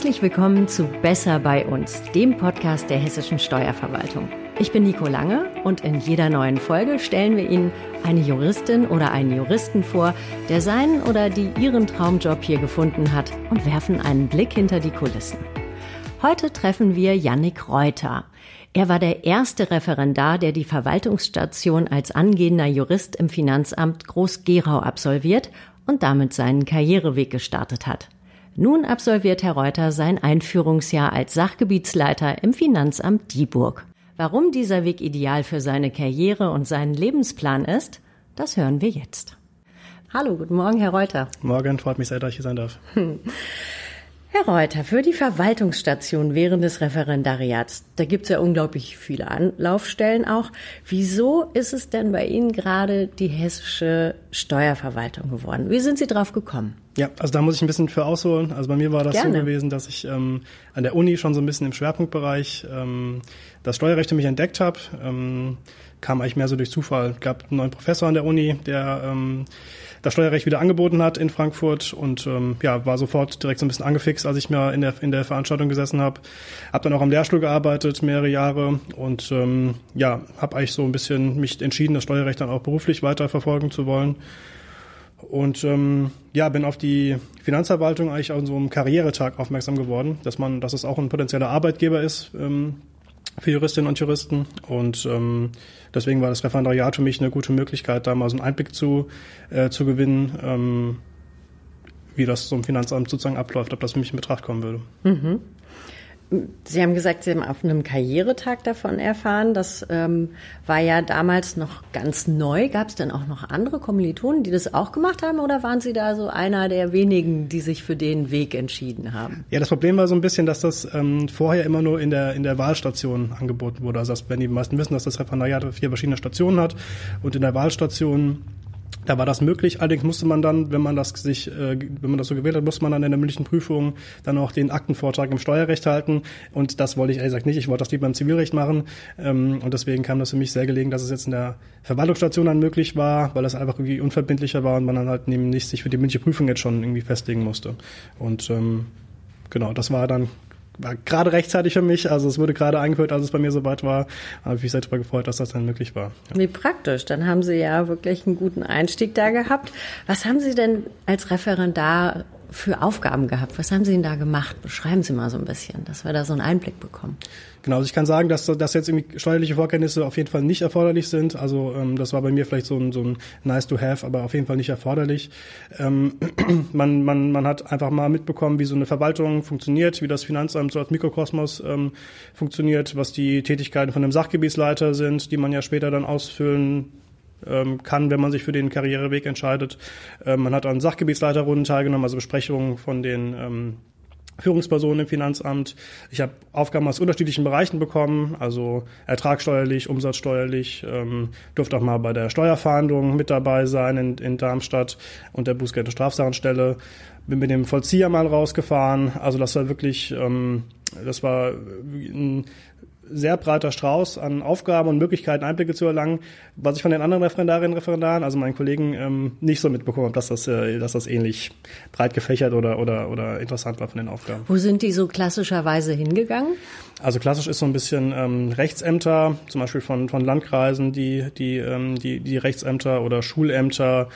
Herzlich willkommen zu Besser bei uns, dem Podcast der hessischen Steuerverwaltung. Ich bin Nico Lange und in jeder neuen Folge stellen wir Ihnen eine Juristin oder einen Juristen vor, der seinen oder die ihren Traumjob hier gefunden hat und werfen einen Blick hinter die Kulissen. Heute treffen wir Yannick Reuter. Er war der erste Referendar, der die Verwaltungsstation als angehender Jurist im Finanzamt Groß-Gerau absolviert und damit seinen Karriereweg gestartet hat. Nun absolviert Herr Reuter sein Einführungsjahr als Sachgebietsleiter im Finanzamt Dieburg. Warum dieser Weg ideal für seine Karriere und seinen Lebensplan ist, das hören wir jetzt. Hallo, guten Morgen, Herr Reuter. Morgen, freut mich sehr, dass ich hier sein darf. Herr Reuter, für die Verwaltungsstation während des Referendariats, da gibt es ja unglaublich viele Anlaufstellen auch. Wieso ist es denn bei Ihnen gerade die hessische Steuerverwaltung geworden? Wie sind Sie drauf gekommen? Ja, also da muss ich ein bisschen für ausholen. Also bei mir war das Gerne. so gewesen, dass ich ähm, an der Uni schon so ein bisschen im Schwerpunktbereich ähm, das Steuerrecht für mich entdeckt habe. Ähm, kam eigentlich mehr so durch Zufall. Gab einen neuen Professor an der Uni, der ähm, das Steuerrecht wieder angeboten hat in Frankfurt und ähm, ja, war sofort direkt so ein bisschen angefixt, als ich mir in der, in der Veranstaltung gesessen habe. Hab dann auch am Lehrstuhl gearbeitet, mehrere Jahre und ähm, ja, habe eigentlich so ein bisschen mich entschieden, das Steuerrecht dann auch beruflich weiter verfolgen zu wollen. Und ähm, ja, bin auf die Finanzverwaltung eigentlich an so einem Karrieretag aufmerksam geworden, dass man, dass es auch ein potenzieller Arbeitgeber ist ähm, für Juristinnen und Juristen. Und ähm, deswegen war das Referendariat für mich eine gute Möglichkeit, da mal so einen Einblick zu, äh, zu gewinnen, ähm, wie das so im Finanzamt sozusagen abläuft, ob das für mich in Betracht kommen würde. Mhm. Sie haben gesagt, Sie haben auf einem Karrieretag davon erfahren. Das ähm, war ja damals noch ganz neu. Gab es denn auch noch andere Kommilitonen, die das auch gemacht haben? Oder waren Sie da so einer der wenigen, die sich für den Weg entschieden haben? Ja, das Problem war so ein bisschen, dass das ähm, vorher immer nur in der, in der Wahlstation angeboten wurde. Also, wenn die meisten wissen, dass das Referendariat vier verschiedene Stationen hat und in der Wahlstation da war das möglich. Allerdings musste man dann, wenn man das sich, äh, wenn man das so gewählt hat, musste man dann in der mündlichen Prüfung dann auch den Aktenvortrag im Steuerrecht halten. Und das wollte ich ehrlich gesagt nicht. Ich wollte das lieber im Zivilrecht machen. Ähm, und deswegen kam das für mich sehr gelegen, dass es jetzt in der Verwaltungsstation dann möglich war, weil das einfach irgendwie unverbindlicher war und man dann halt neben nicht sich für die mündliche Prüfung jetzt schon irgendwie festlegen musste. Und ähm, genau, das war dann war gerade rechtzeitig für mich. Also es wurde gerade eingeführt, als es bei mir soweit war. Habe ich mich sehr darüber gefreut, dass das dann möglich war. Ja. Wie praktisch. Dann haben Sie ja wirklich einen guten Einstieg da gehabt. Was haben Sie denn als Referendar für Aufgaben gehabt? Was haben Sie denn da gemacht? Beschreiben Sie mal so ein bisschen, dass wir da so einen Einblick bekommen. Genau, also ich kann sagen, dass, dass jetzt irgendwie steuerliche Vorkenntnisse auf jeden Fall nicht erforderlich sind. Also ähm, das war bei mir vielleicht so ein, so ein nice to have, aber auf jeden Fall nicht erforderlich. Ähm, man, man, man hat einfach mal mitbekommen, wie so eine Verwaltung funktioniert, wie das Finanzamt so als Mikrokosmos ähm, funktioniert, was die Tätigkeiten von einem Sachgebietsleiter sind, die man ja später dann ausfüllen kann, wenn man sich für den Karriereweg entscheidet. Ähm, man hat an Sachgebietsleiterrunden teilgenommen, also Besprechungen von den ähm, Führungspersonen im Finanzamt. Ich habe Aufgaben aus unterschiedlichen Bereichen bekommen, also ertragsteuerlich, umsatzsteuerlich, ähm, durfte auch mal bei der Steuerfahndung mit dabei sein in, in Darmstadt und der Bußgeld- und Strafsachenstelle. Bin mit dem Vollzieher mal rausgefahren. Also das war wirklich, ähm, das war ein sehr breiter Strauß an Aufgaben und Möglichkeiten, Einblicke zu erlangen, was ich von den anderen Referendarinnen und Referendaren, also meinen Kollegen, ähm, nicht so mitbekommen habe, dass das, äh, dass das ähnlich breit gefächert oder, oder, oder interessant war von den Aufgaben. Wo sind die so klassischerweise hingegangen? Also klassisch ist so ein bisschen ähm, Rechtsämter, zum Beispiel von, von Landkreisen, die, die, ähm, die, die Rechtsämter oder Schulämter.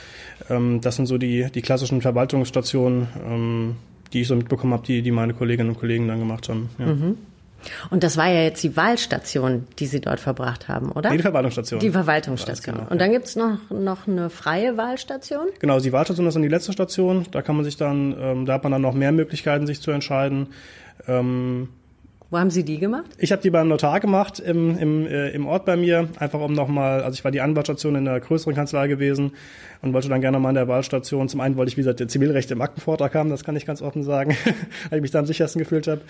Ähm, das sind so die, die klassischen Verwaltungsstationen, ähm, die ich so mitbekommen habe, die, die meine Kolleginnen und Kollegen dann gemacht haben. Ja. Mhm. Und das war ja jetzt die Wahlstation, die Sie dort verbracht haben, oder? Nee, die Verwaltungsstation. Die Verwaltungsstation. Genau, Und dann gibt's noch, noch eine freie Wahlstation? Genau, die Wahlstation ist dann die letzte Station. Da kann man sich dann, ähm, da hat man dann noch mehr Möglichkeiten, sich zu entscheiden. Ähm, wo haben Sie die gemacht? Ich habe die beim Notar gemacht im, im, äh, im Ort bei mir, einfach um nochmal, also ich war die Anwaltsstation in einer größeren Kanzlei gewesen und wollte dann gerne mal an der Wahlstation, zum einen wollte ich, wie gesagt, der Zivilrecht im Aktenvortrag haben, das kann ich ganz offen sagen, weil ich mich da am sichersten gefühlt habe.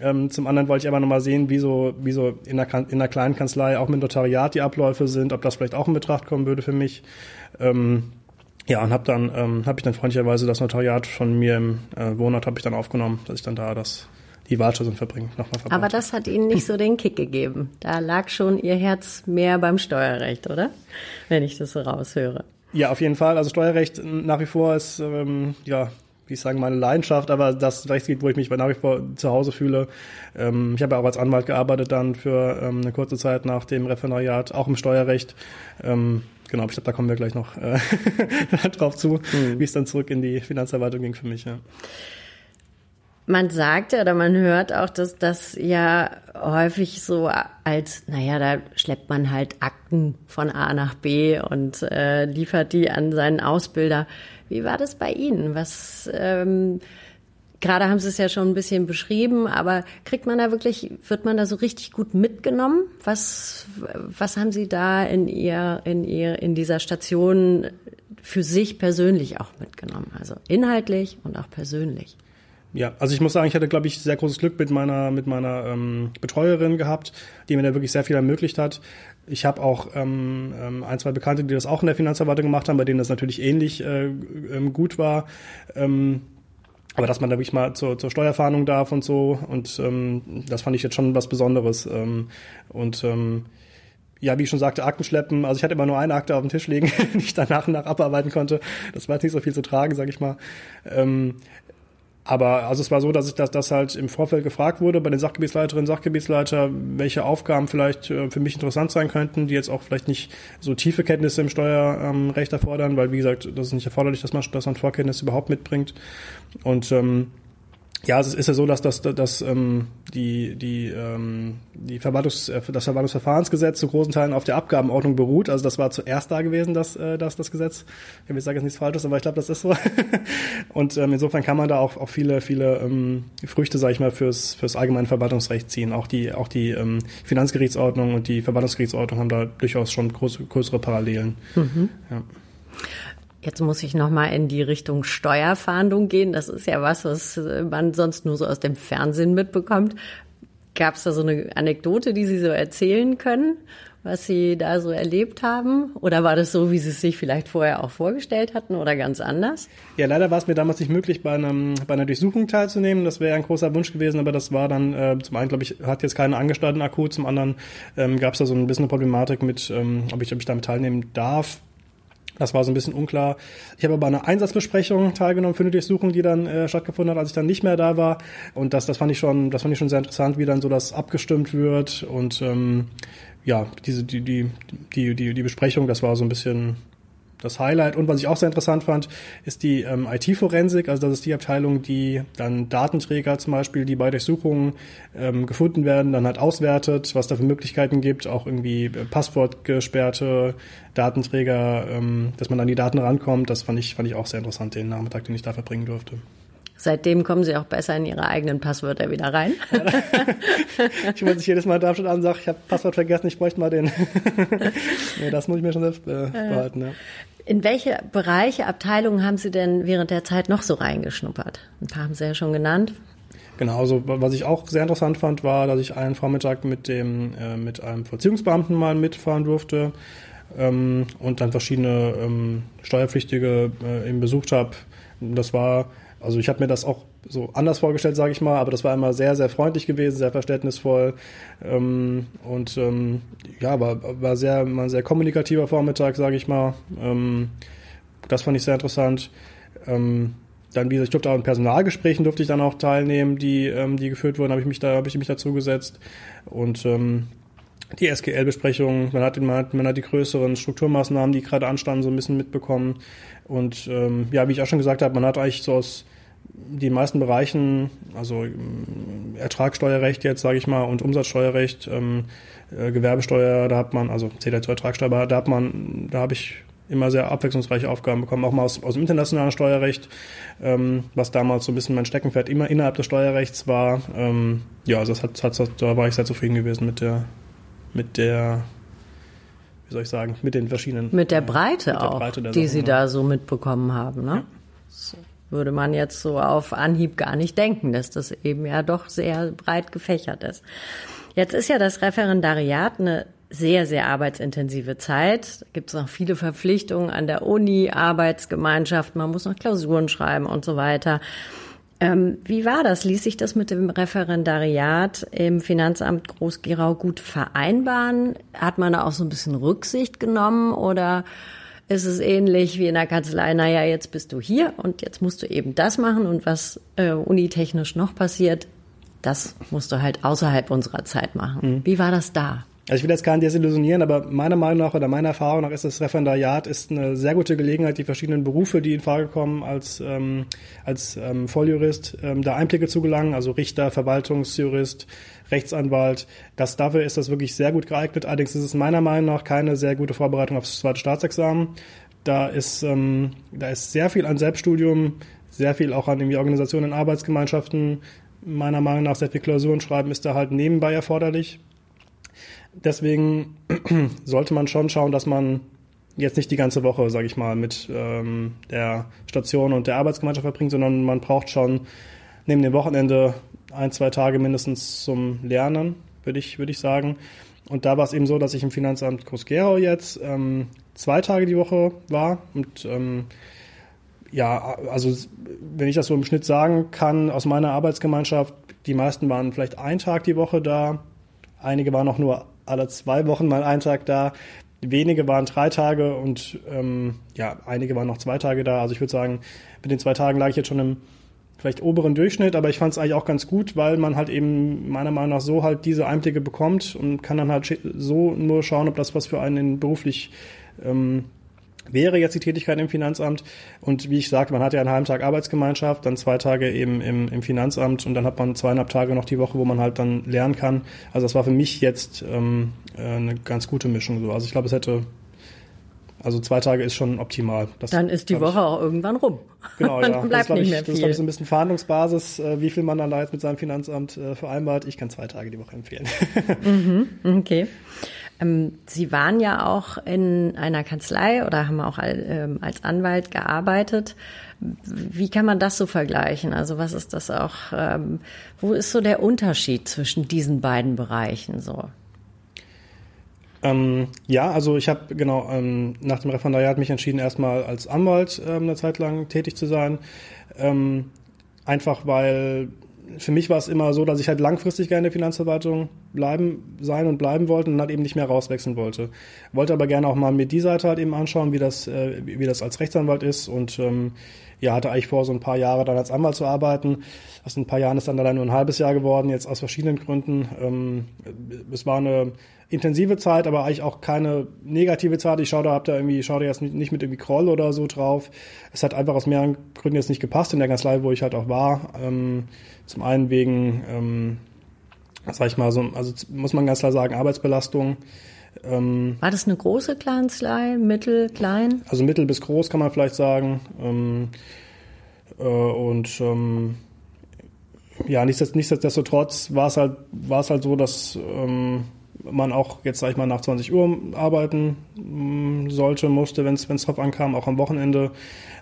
Ähm, zum anderen wollte ich aber nochmal sehen, wie so, wie so in einer, in einer kleinen Kanzlei auch mit Notariat die Abläufe sind, ob das vielleicht auch in Betracht kommen würde für mich. Ähm, ja, und habe dann ähm, habe ich dann freundlicherweise das Notariat von mir im äh, Wohnort habe ich dann aufgenommen, dass ich dann da das die Wahlstation verbringen. Nochmal Aber das hat Ihnen nicht so den Kick gegeben. Da lag schon Ihr Herz mehr beim Steuerrecht, oder? Wenn ich das so raushöre. Ja, auf jeden Fall. Also Steuerrecht nach wie vor ist, ähm, ja, wie ich sagen, meine Leidenschaft, aber das Rechtsgebiet, wo ich mich nach wie vor zu Hause fühle. Ähm, ich habe ja auch als Anwalt gearbeitet dann für ähm, eine kurze Zeit nach dem Referendariat, auch im Steuerrecht. Ähm, genau, ich glaube, da kommen wir gleich noch äh, drauf zu, mhm. wie es dann zurück in die Finanzverwaltung ging für mich. Ja. Man sagt ja oder man hört auch, dass das ja häufig so als, naja, da schleppt man halt Akten von A nach B und äh, liefert die an seinen Ausbilder. Wie war das bei Ihnen? Was ähm, gerade haben Sie es ja schon ein bisschen beschrieben, aber kriegt man da wirklich, wird man da so richtig gut mitgenommen? Was, was haben Sie da in ihr, in ihr, in dieser Station für sich persönlich auch mitgenommen? Also inhaltlich und auch persönlich. Ja, also ich muss sagen, ich hatte, glaube ich, sehr großes Glück mit meiner, mit meiner ähm, Betreuerin gehabt, die mir da wirklich sehr viel ermöglicht hat. Ich habe auch ähm, ähm, ein, zwei Bekannte, die das auch in der Finanzverwaltung gemacht haben, bei denen das natürlich ähnlich äh, ähm, gut war. Ähm, aber dass man da wirklich mal zur, zur Steuerfahndung darf und so, und ähm, das fand ich jetzt schon was Besonderes. Ähm, und ähm, ja, wie ich schon sagte, Akten schleppen. Also ich hatte immer nur eine Akte auf dem Tisch liegen, die ich dann nach und nach abarbeiten konnte. Das war jetzt nicht so viel zu tragen, sage ich mal. Ähm, aber also es war so, dass ich das, das halt im Vorfeld gefragt wurde bei den Sachgebietsleiterinnen, Sachgebietsleiter, welche Aufgaben vielleicht äh, für mich interessant sein könnten, die jetzt auch vielleicht nicht so tiefe Kenntnisse im Steuerrecht erfordern, weil wie gesagt, das ist nicht erforderlich, dass man, dass man Vorkenntnisse überhaupt mitbringt. Und ähm, ja, es ist ja so, dass, dass, dass ähm, die, die, ähm, die Verwaltungs, äh, das Verwaltungsverfahrensgesetz zu großen Teilen auf der Abgabenordnung beruht. Also das war zuerst da gewesen, das, äh, das, das Gesetz. Ich will sagen jetzt nichts Falsches, aber ich glaube, das ist so. Und ähm, insofern kann man da auch, auch viele, viele ähm, Früchte, sage ich mal, fürs, fürs allgemeine Verwaltungsrecht ziehen. Auch die, auch die ähm, Finanzgerichtsordnung und die Verwaltungsgerichtsordnung haben da durchaus schon große, größere Parallelen. Mhm. Ja. Jetzt muss ich noch mal in die Richtung Steuerfahndung gehen. Das ist ja was, was man sonst nur so aus dem Fernsehen mitbekommt. Gab es da so eine Anekdote, die Sie so erzählen können, was Sie da so erlebt haben? Oder war das so, wie Sie es sich vielleicht vorher auch vorgestellt hatten oder ganz anders? Ja, leider war es mir damals nicht möglich, bei, einem, bei einer Durchsuchung teilzunehmen. Das wäre ein großer Wunsch gewesen, aber das war dann, äh, zum einen, glaube ich, hat jetzt keine Angestellten akut, zum anderen ähm, gab es da so ein bisschen eine Problematik mit, ähm, ob, ich, ob ich damit teilnehmen darf. Das war so ein bisschen unklar. Ich habe aber an einer Einsatzbesprechung teilgenommen für eine Durchsuchung, die dann äh, stattgefunden hat, als ich dann nicht mehr da war. Und das, das fand ich schon, das fand ich schon sehr interessant, wie dann so das abgestimmt wird. Und ähm, ja, diese, die, die, die, die, die Besprechung, das war so ein bisschen das Highlight. Und was ich auch sehr interessant fand, ist die ähm, IT-Forensik. Also das ist die Abteilung, die dann Datenträger zum Beispiel, die bei Durchsuchungen ähm, gefunden werden, dann halt auswertet, was da für Möglichkeiten gibt, auch irgendwie äh, passwortgesperrte Datenträger, ähm, dass man an die Daten rankommt. Das fand ich, fand ich auch sehr interessant, den Nachmittag, den ich da verbringen durfte. Seitdem kommen Sie auch besser in Ihre eigenen Passwörter wieder rein. ich muss nicht jedes Mal Darmstadt an, sage, ich habe Passwort vergessen, ich bräuchte mal den. nee, das muss ich mir schon selbst äh, behalten. Ja. In welche Bereiche, Abteilungen haben Sie denn während der Zeit noch so reingeschnuppert? Ein paar haben Sie ja schon genannt. Genau, also was ich auch sehr interessant fand, war, dass ich einen Vormittag mit dem äh, mit einem Vollziehungsbeamten mal mitfahren durfte ähm, und dann verschiedene ähm, Steuerpflichtige äh, eben besucht habe. Das war also ich habe mir das auch so anders vorgestellt, sage ich mal, aber das war immer sehr, sehr freundlich gewesen, sehr verständnisvoll ähm, und ähm, ja, war, war sehr, mal ein sehr kommunikativer Vormittag, sage ich mal. Ähm, das fand ich sehr interessant. Ähm, dann, wie gesagt, ich durfte auch in Personalgesprächen durfte ich dann auch teilnehmen, die, ähm, die geführt wurden, habe ich mich da, habe ich mich dazu gesetzt und ähm, die SQL-Besprechung, man hat, man, man hat die größeren Strukturmaßnahmen, die gerade anstanden, so ein bisschen mitbekommen. Und ähm, ja, wie ich auch schon gesagt habe, man hat eigentlich so aus den meisten Bereichen, also ähm, Ertragssteuerrecht jetzt, sage ich mal, und Umsatzsteuerrecht, ähm, äh, Gewerbesteuer, da hat man, also zählt zur Ertragssteuer, da hat man, da habe ich immer sehr abwechslungsreiche Aufgaben bekommen, auch mal aus, aus dem internationalen Steuerrecht, ähm, was damals so ein bisschen mein Steckenpferd immer innerhalb des Steuerrechts war. Ähm, ja, also das hat, hat, da war ich sehr zufrieden gewesen mit der, mit der wie soll ich sagen, mit den verschiedenen. Mit der Breite mit der auch, Breite die Sachen, Sie da so mitbekommen haben, ne? Ja. würde man jetzt so auf Anhieb gar nicht denken, dass das eben ja doch sehr breit gefächert ist. Jetzt ist ja das Referendariat eine sehr, sehr arbeitsintensive Zeit. Da gibt es noch viele Verpflichtungen an der Uni, Arbeitsgemeinschaft, man muss noch Klausuren schreiben und so weiter. Ähm, wie war das? Ließ sich das mit dem Referendariat im Finanzamt Groß-Gerau gut vereinbaren? Hat man da auch so ein bisschen Rücksicht genommen oder ist es ähnlich wie in der Kanzlei, naja, jetzt bist du hier und jetzt musst du eben das machen und was äh, unitechnisch noch passiert, das musst du halt außerhalb unserer Zeit machen. Mhm. Wie war das da? Also ich will jetzt keinen desillusionieren, aber meiner Meinung nach oder meiner Erfahrung nach ist das Referendariat ist eine sehr gute Gelegenheit, die verschiedenen Berufe, die in Frage kommen, als, ähm, als ähm, Volljurist ähm, da Einblicke zu gelangen, also Richter, Verwaltungsjurist, Rechtsanwalt. Das, dafür ist das wirklich sehr gut geeignet. Allerdings ist es meiner Meinung nach keine sehr gute Vorbereitung aufs zweite Staatsexamen. Da ist, ähm, da ist sehr viel an Selbststudium, sehr viel auch an irgendwie Organisationen, Arbeitsgemeinschaften. Meiner Meinung nach sehr viel Klausuren schreiben ist da halt nebenbei erforderlich. Deswegen sollte man schon schauen, dass man jetzt nicht die ganze Woche, sage ich mal, mit ähm, der Station und der Arbeitsgemeinschaft verbringt, sondern man braucht schon neben dem Wochenende ein, zwei Tage mindestens zum Lernen, würde ich, würde ich sagen. Und da war es eben so, dass ich im Finanzamt Groß-Gerau jetzt ähm, zwei Tage die Woche war und ähm, ja, also wenn ich das so im Schnitt sagen kann, aus meiner Arbeitsgemeinschaft, die meisten waren vielleicht einen Tag die Woche da, einige waren auch nur alle zwei Wochen mal einen Tag da. Wenige waren drei Tage und ähm, ja, einige waren noch zwei Tage da. Also ich würde sagen, mit den zwei Tagen lag ich jetzt schon im vielleicht oberen Durchschnitt, aber ich fand es eigentlich auch ganz gut, weil man halt eben meiner Meinung nach so halt diese Einblicke bekommt und kann dann halt so nur schauen, ob das was für einen beruflich ähm, wäre jetzt die Tätigkeit im Finanzamt. Und wie ich sagte, man hat ja einen halben Tag Arbeitsgemeinschaft, dann zwei Tage eben im, im Finanzamt und dann hat man zweieinhalb Tage noch die Woche, wo man halt dann lernen kann. Also das war für mich jetzt ähm, äh, eine ganz gute Mischung. So. Also ich glaube, es hätte also zwei Tage ist schon optimal. Das, dann ist die Woche auch irgendwann rum. Genau, ja. dann bleibt das nicht ich, mehr viel. Das ist, glaube ich, so ein bisschen Verhandlungsbasis, äh, wie viel man dann da jetzt mit seinem Finanzamt äh, vereinbart. Ich kann zwei Tage die Woche empfehlen. mhm, okay. Ähm, Sie waren ja auch in einer Kanzlei oder haben auch ähm, als Anwalt gearbeitet. Wie kann man das so vergleichen? Also was ist das auch, ähm, wo ist so der Unterschied zwischen diesen beiden Bereichen so? Ähm, ja, also ich habe genau ähm, nach dem Referendariat mich entschieden, erstmal als Anwalt ähm, eine Zeit lang tätig zu sein. Ähm, einfach weil für mich war es immer so, dass ich halt langfristig gerne in der Finanzverwaltung bleiben, sein und bleiben wollte und halt eben nicht mehr rauswechseln wollte. Wollte aber gerne auch mal mir die Seite halt eben anschauen, wie das, äh, wie das als Rechtsanwalt ist und ähm, ja, hatte eigentlich vor, so ein paar Jahre dann als Anwalt zu arbeiten. Aus ein paar Jahren ist dann leider nur ein halbes Jahr geworden, jetzt aus verschiedenen Gründen. Ähm, es war eine intensive Zeit, aber eigentlich auch keine negative Zeit. Ich schaue da, hab da irgendwie, schaue da jetzt nicht, nicht mit irgendwie Kroll oder so drauf. Es hat einfach aus mehreren Gründen jetzt nicht gepasst in der Kanzlei, wo ich halt auch war. Ähm, zum einen wegen, ähm, sag ich mal, so, also muss man ganz klar sagen, Arbeitsbelastung. Ähm, war das eine große Kanzlei, mittel, klein? Also mittel bis groß kann man vielleicht sagen. Ähm, äh, und ähm, ja, nichtsdestotrotz war es halt, war es halt so, dass ähm, man auch jetzt, sag ich mal, nach 20 Uhr arbeiten mm, sollte, musste, wenn es drauf ankam, auch am Wochenende.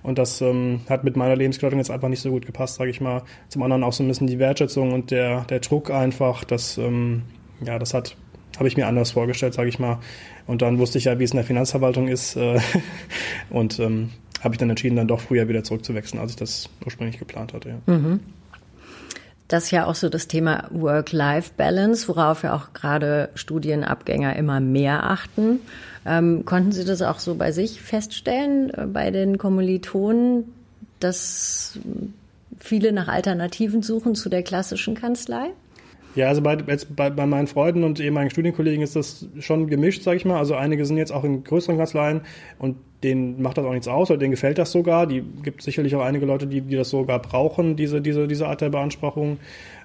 Und das ähm, hat mit meiner Lebensgestaltung jetzt einfach nicht so gut gepasst, sage ich mal. Zum anderen auch so ein bisschen die Wertschätzung und der, der Druck einfach, das, ähm, ja, das hat habe ich mir anders vorgestellt, sage ich mal. Und dann wusste ich ja, wie es in der Finanzverwaltung ist. Äh, und ähm, habe ich dann entschieden, dann doch früher wieder zurückzuwechseln, als ich das ursprünglich geplant hatte. Ja. Mhm. Das ist ja auch so das Thema Work-Life-Balance, worauf ja auch gerade Studienabgänger immer mehr achten. Ähm, konnten Sie das auch so bei sich feststellen, äh, bei den Kommilitonen, dass viele nach Alternativen suchen zu der klassischen Kanzlei? Ja, also bei, jetzt bei, bei meinen Freunden und ehemaligen Studienkollegen ist das schon gemischt, sag ich mal. Also einige sind jetzt auch in größeren Kanzleien und denen macht das auch nichts aus oder denen gefällt das sogar. Die gibt sicherlich auch einige Leute, die, die das sogar brauchen, diese, diese, diese Art der Beanspruchung.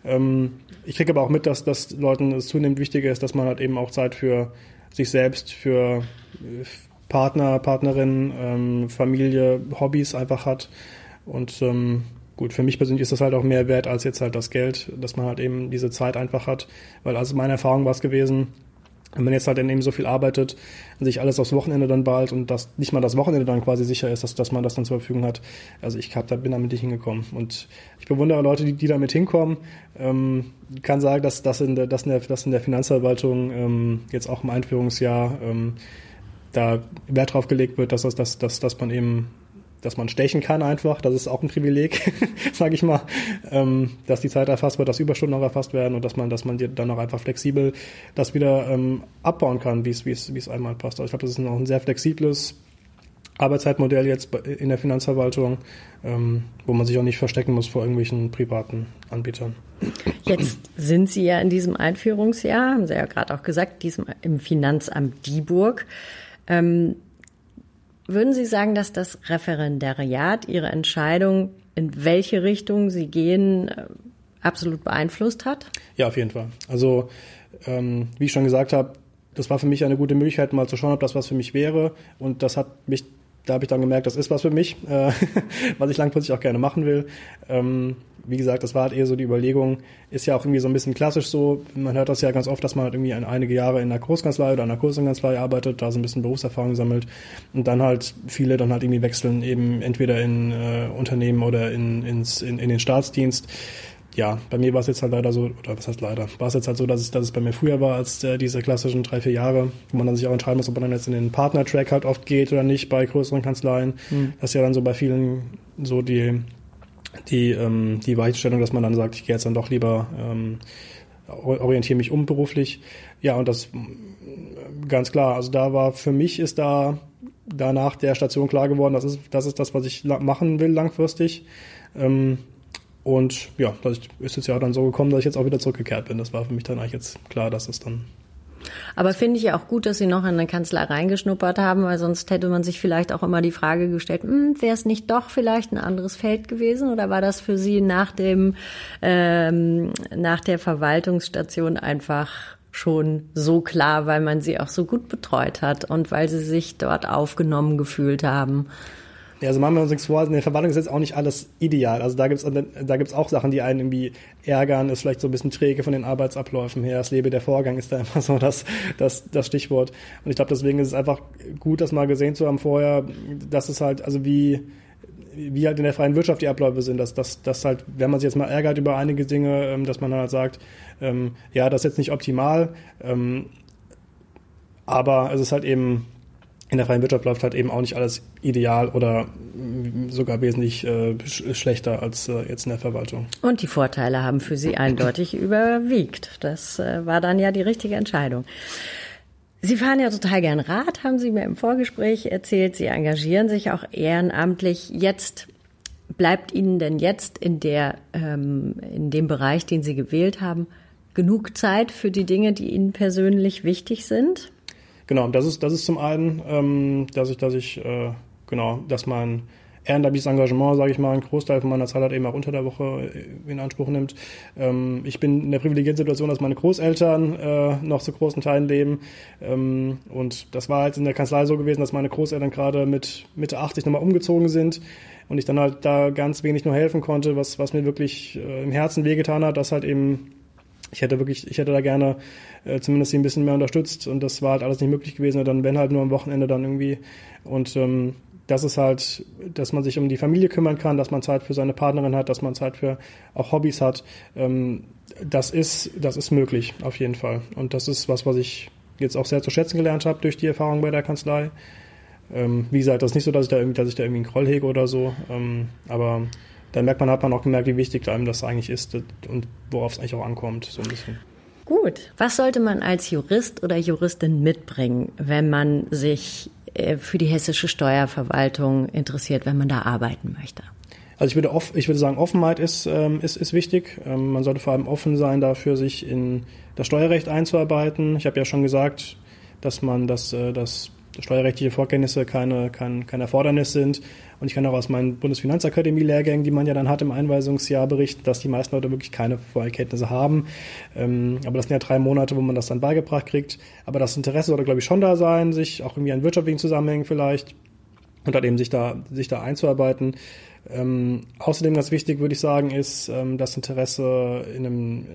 Ähm, ich kriege aber auch mit, dass, dass Leuten es zunehmend wichtiger ist, dass man halt eben auch Zeit für sich selbst, für Partner, Partnerin, ähm, Familie, Hobbys einfach hat. Und ähm, gut, für mich persönlich ist das halt auch mehr wert als jetzt halt das Geld, dass man halt eben diese Zeit einfach hat. Weil also meine Erfahrung war es gewesen, wenn man jetzt halt eben so viel arbeitet und sich alles aufs Wochenende dann bald und das nicht mal das Wochenende dann quasi sicher ist, dass, dass man das dann zur Verfügung hat. Also ich hab, da bin damit nicht hingekommen. Und ich bewundere Leute, die, die damit hinkommen. Ähm, kann sagen, dass das in der, dass in der, dass in der Finanzverwaltung ähm, jetzt auch im Einführungsjahr ähm, da Wert drauf gelegt wird, dass, das, dass, dass, dass man eben dass man stechen kann einfach. Das ist auch ein Privileg, sage ich mal, ähm, dass die Zeit erfasst wird, dass Überstunden auch erfasst werden und dass man, dass man dann auch einfach flexibel das wieder ähm, abbauen kann, wie es, einmal passt. Also ich glaube, das ist noch ein sehr flexibles Arbeitszeitmodell jetzt in der Finanzverwaltung, ähm, wo man sich auch nicht verstecken muss vor irgendwelchen privaten Anbietern. Jetzt sind Sie ja in diesem Einführungsjahr, haben Sie ja gerade auch gesagt, diesem im Finanzamt Dieburg. Ähm, würden Sie sagen, dass das Referendariat Ihre Entscheidung, in welche Richtung Sie gehen, äh, absolut beeinflusst hat? Ja, auf jeden Fall. Also, ähm, wie ich schon gesagt habe, das war für mich eine gute Möglichkeit, mal zu schauen, ob das was für mich wäre. Und das hat mich da habe ich dann gemerkt, das ist was für mich, äh, was ich langfristig auch gerne machen will. Ähm, wie gesagt, das war halt eher so die Überlegung, ist ja auch irgendwie so ein bisschen klassisch so, man hört das ja ganz oft, dass man halt irgendwie einige Jahre in einer Großkanzlei oder einer Großkanzlei arbeitet, da so ein bisschen Berufserfahrung sammelt und dann halt viele dann halt irgendwie wechseln eben entweder in äh, Unternehmen oder in, ins, in, in den Staatsdienst ja, bei mir war es jetzt halt leider so, oder was heißt leider, war es jetzt halt so, dass es, dass es bei mir früher war als äh, diese klassischen drei, vier Jahre, wo man dann sich auch entscheiden muss, ob man dann jetzt in den Partner-Track halt oft geht oder nicht bei größeren Kanzleien. Mhm. Das ist ja dann so bei vielen so die, die, ähm, die Weichenstellung, dass man dann sagt, ich gehe jetzt dann doch lieber, ähm, orientiere mich um beruflich. Ja, und das ganz klar, also da war für mich ist da danach der Station klar geworden, das ist, das ist das, was ich machen will langfristig. Ähm, und ja, das ist jetzt ja dann so gekommen, dass ich jetzt auch wieder zurückgekehrt bin. Das war für mich dann eigentlich jetzt klar, dass es dann aber finde ich ja auch gut, dass Sie noch in eine Kanzlei reingeschnuppert haben, weil sonst hätte man sich vielleicht auch immer die Frage gestellt, hm, wäre es nicht doch vielleicht ein anderes Feld gewesen oder war das für Sie nach dem ähm, nach der Verwaltungsstation einfach schon so klar, weil man sie auch so gut betreut hat und weil sie sich dort aufgenommen gefühlt haben? Ja, also machen wir uns nichts vor, in der Verwaltung ist jetzt auch nicht alles ideal. Also da gibt's da gibt's auch Sachen, die einen irgendwie ärgern, ist vielleicht so ein bisschen träge von den Arbeitsabläufen her. Das Lebe der Vorgang ist da immer so das, das, das Stichwort. Und ich glaube, deswegen ist es einfach gut, das mal gesehen zu haben vorher, dass es halt, also wie, wie halt in der freien Wirtschaft die Abläufe sind, dass, dass, dass halt, wenn man sich jetzt mal ärgert über einige Dinge, ähm, dass man halt sagt, ähm, ja, das ist jetzt nicht optimal, ähm, aber es ist halt eben in der freien Wirtschaft läuft halt eben auch nicht alles ideal oder sogar wesentlich äh, schlechter als äh, jetzt in der Verwaltung. Und die Vorteile haben für Sie eindeutig überwiegt. Das äh, war dann ja die richtige Entscheidung. Sie fahren ja total gern Rad, haben Sie mir im Vorgespräch erzählt. Sie engagieren sich auch ehrenamtlich. Jetzt bleibt Ihnen denn jetzt in der ähm, in dem Bereich, den Sie gewählt haben, genug Zeit für die Dinge, die Ihnen persönlich wichtig sind? Genau, das ist, das ist zum einen, ähm, dass ich, dass ich, äh, genau, dass mein ehrenamtliches Engagement, sage ich mal, einen Großteil von meiner Zeit halt eben auch unter der Woche in Anspruch nimmt. Ähm, ich bin in der privilegierten Situation, dass meine Großeltern äh, noch zu großen Teilen leben. Ähm, und das war jetzt in der Kanzlei so gewesen, dass meine Großeltern gerade mit Mitte 80 nochmal umgezogen sind und ich dann halt da ganz wenig nur helfen konnte, was, was mir wirklich äh, im Herzen wehgetan hat, dass halt eben ich hätte wirklich, ich hätte da gerne äh, zumindest sie ein bisschen mehr unterstützt und das war halt alles nicht möglich gewesen. Und dann, wenn halt nur am Wochenende dann irgendwie. Und ähm, das ist halt, dass man sich um die Familie kümmern kann, dass man Zeit für seine Partnerin hat, dass man Zeit für auch Hobbys hat. Ähm, das ist, das ist möglich, auf jeden Fall. Und das ist was, was ich jetzt auch sehr zu schätzen gelernt habe durch die Erfahrung bei der Kanzlei. Ähm, wie gesagt, das ist nicht so, dass ich da irgendwie, dass ich da irgendwie einen Groll hege oder so. Ähm, aber da merkt man, hat man auch gemerkt, wie wichtig einem das eigentlich ist und worauf es eigentlich auch ankommt, so ein bisschen. Gut. Was sollte man als Jurist oder Juristin mitbringen, wenn man sich für die hessische Steuerverwaltung interessiert, wenn man da arbeiten möchte? Also ich würde, off, ich würde sagen, Offenheit ist, ähm, ist, ist wichtig. Ähm, man sollte vor allem offen sein dafür, sich in das Steuerrecht einzuarbeiten. Ich habe ja schon gesagt, dass man das, äh, das steuerrechtliche Vorkenntnisse keine, kein, kein Erfordernis sind. Und ich kann auch aus meinen Bundesfinanzakademie-Lehrgängen, die man ja dann hat im Einweisungsjahr, berichten, dass die meisten Leute wirklich keine Vorkenntnisse haben. Ähm, aber das sind ja drei Monate, wo man das dann beigebracht kriegt. Aber das Interesse sollte, glaube ich, schon da sein, sich auch irgendwie an wirtschaftlichen Zusammenhängen vielleicht und dann eben sich da, sich da einzuarbeiten. Ähm, außerdem ganz wichtig, würde ich sagen, ist ähm, das Interesse, in einem,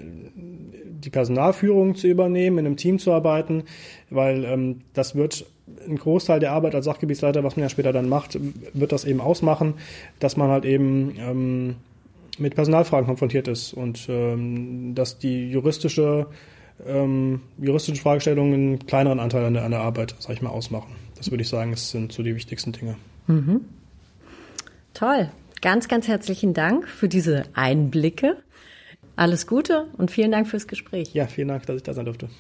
die Personalführung zu übernehmen, in einem Team zu arbeiten, weil ähm, das wird ein Großteil der Arbeit als Sachgebietsleiter, was man ja später dann macht, wird das eben ausmachen, dass man halt eben ähm, mit Personalfragen konfrontiert ist und ähm, dass die juristische ähm, juristische Fragestellungen einen kleineren Anteil an der, an der Arbeit, sag ich mal, ausmachen. Das würde ich sagen, das sind so die wichtigsten Dinge. Mhm. Toll. Ganz, ganz herzlichen Dank für diese Einblicke. Alles Gute und vielen Dank fürs Gespräch. Ja, vielen Dank, dass ich da sein durfte.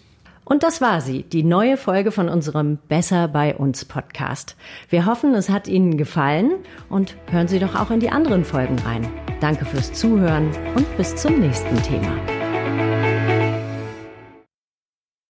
Und das war sie, die neue Folge von unserem Besser bei uns Podcast. Wir hoffen, es hat Ihnen gefallen und hören Sie doch auch in die anderen Folgen rein. Danke fürs Zuhören und bis zum nächsten Thema.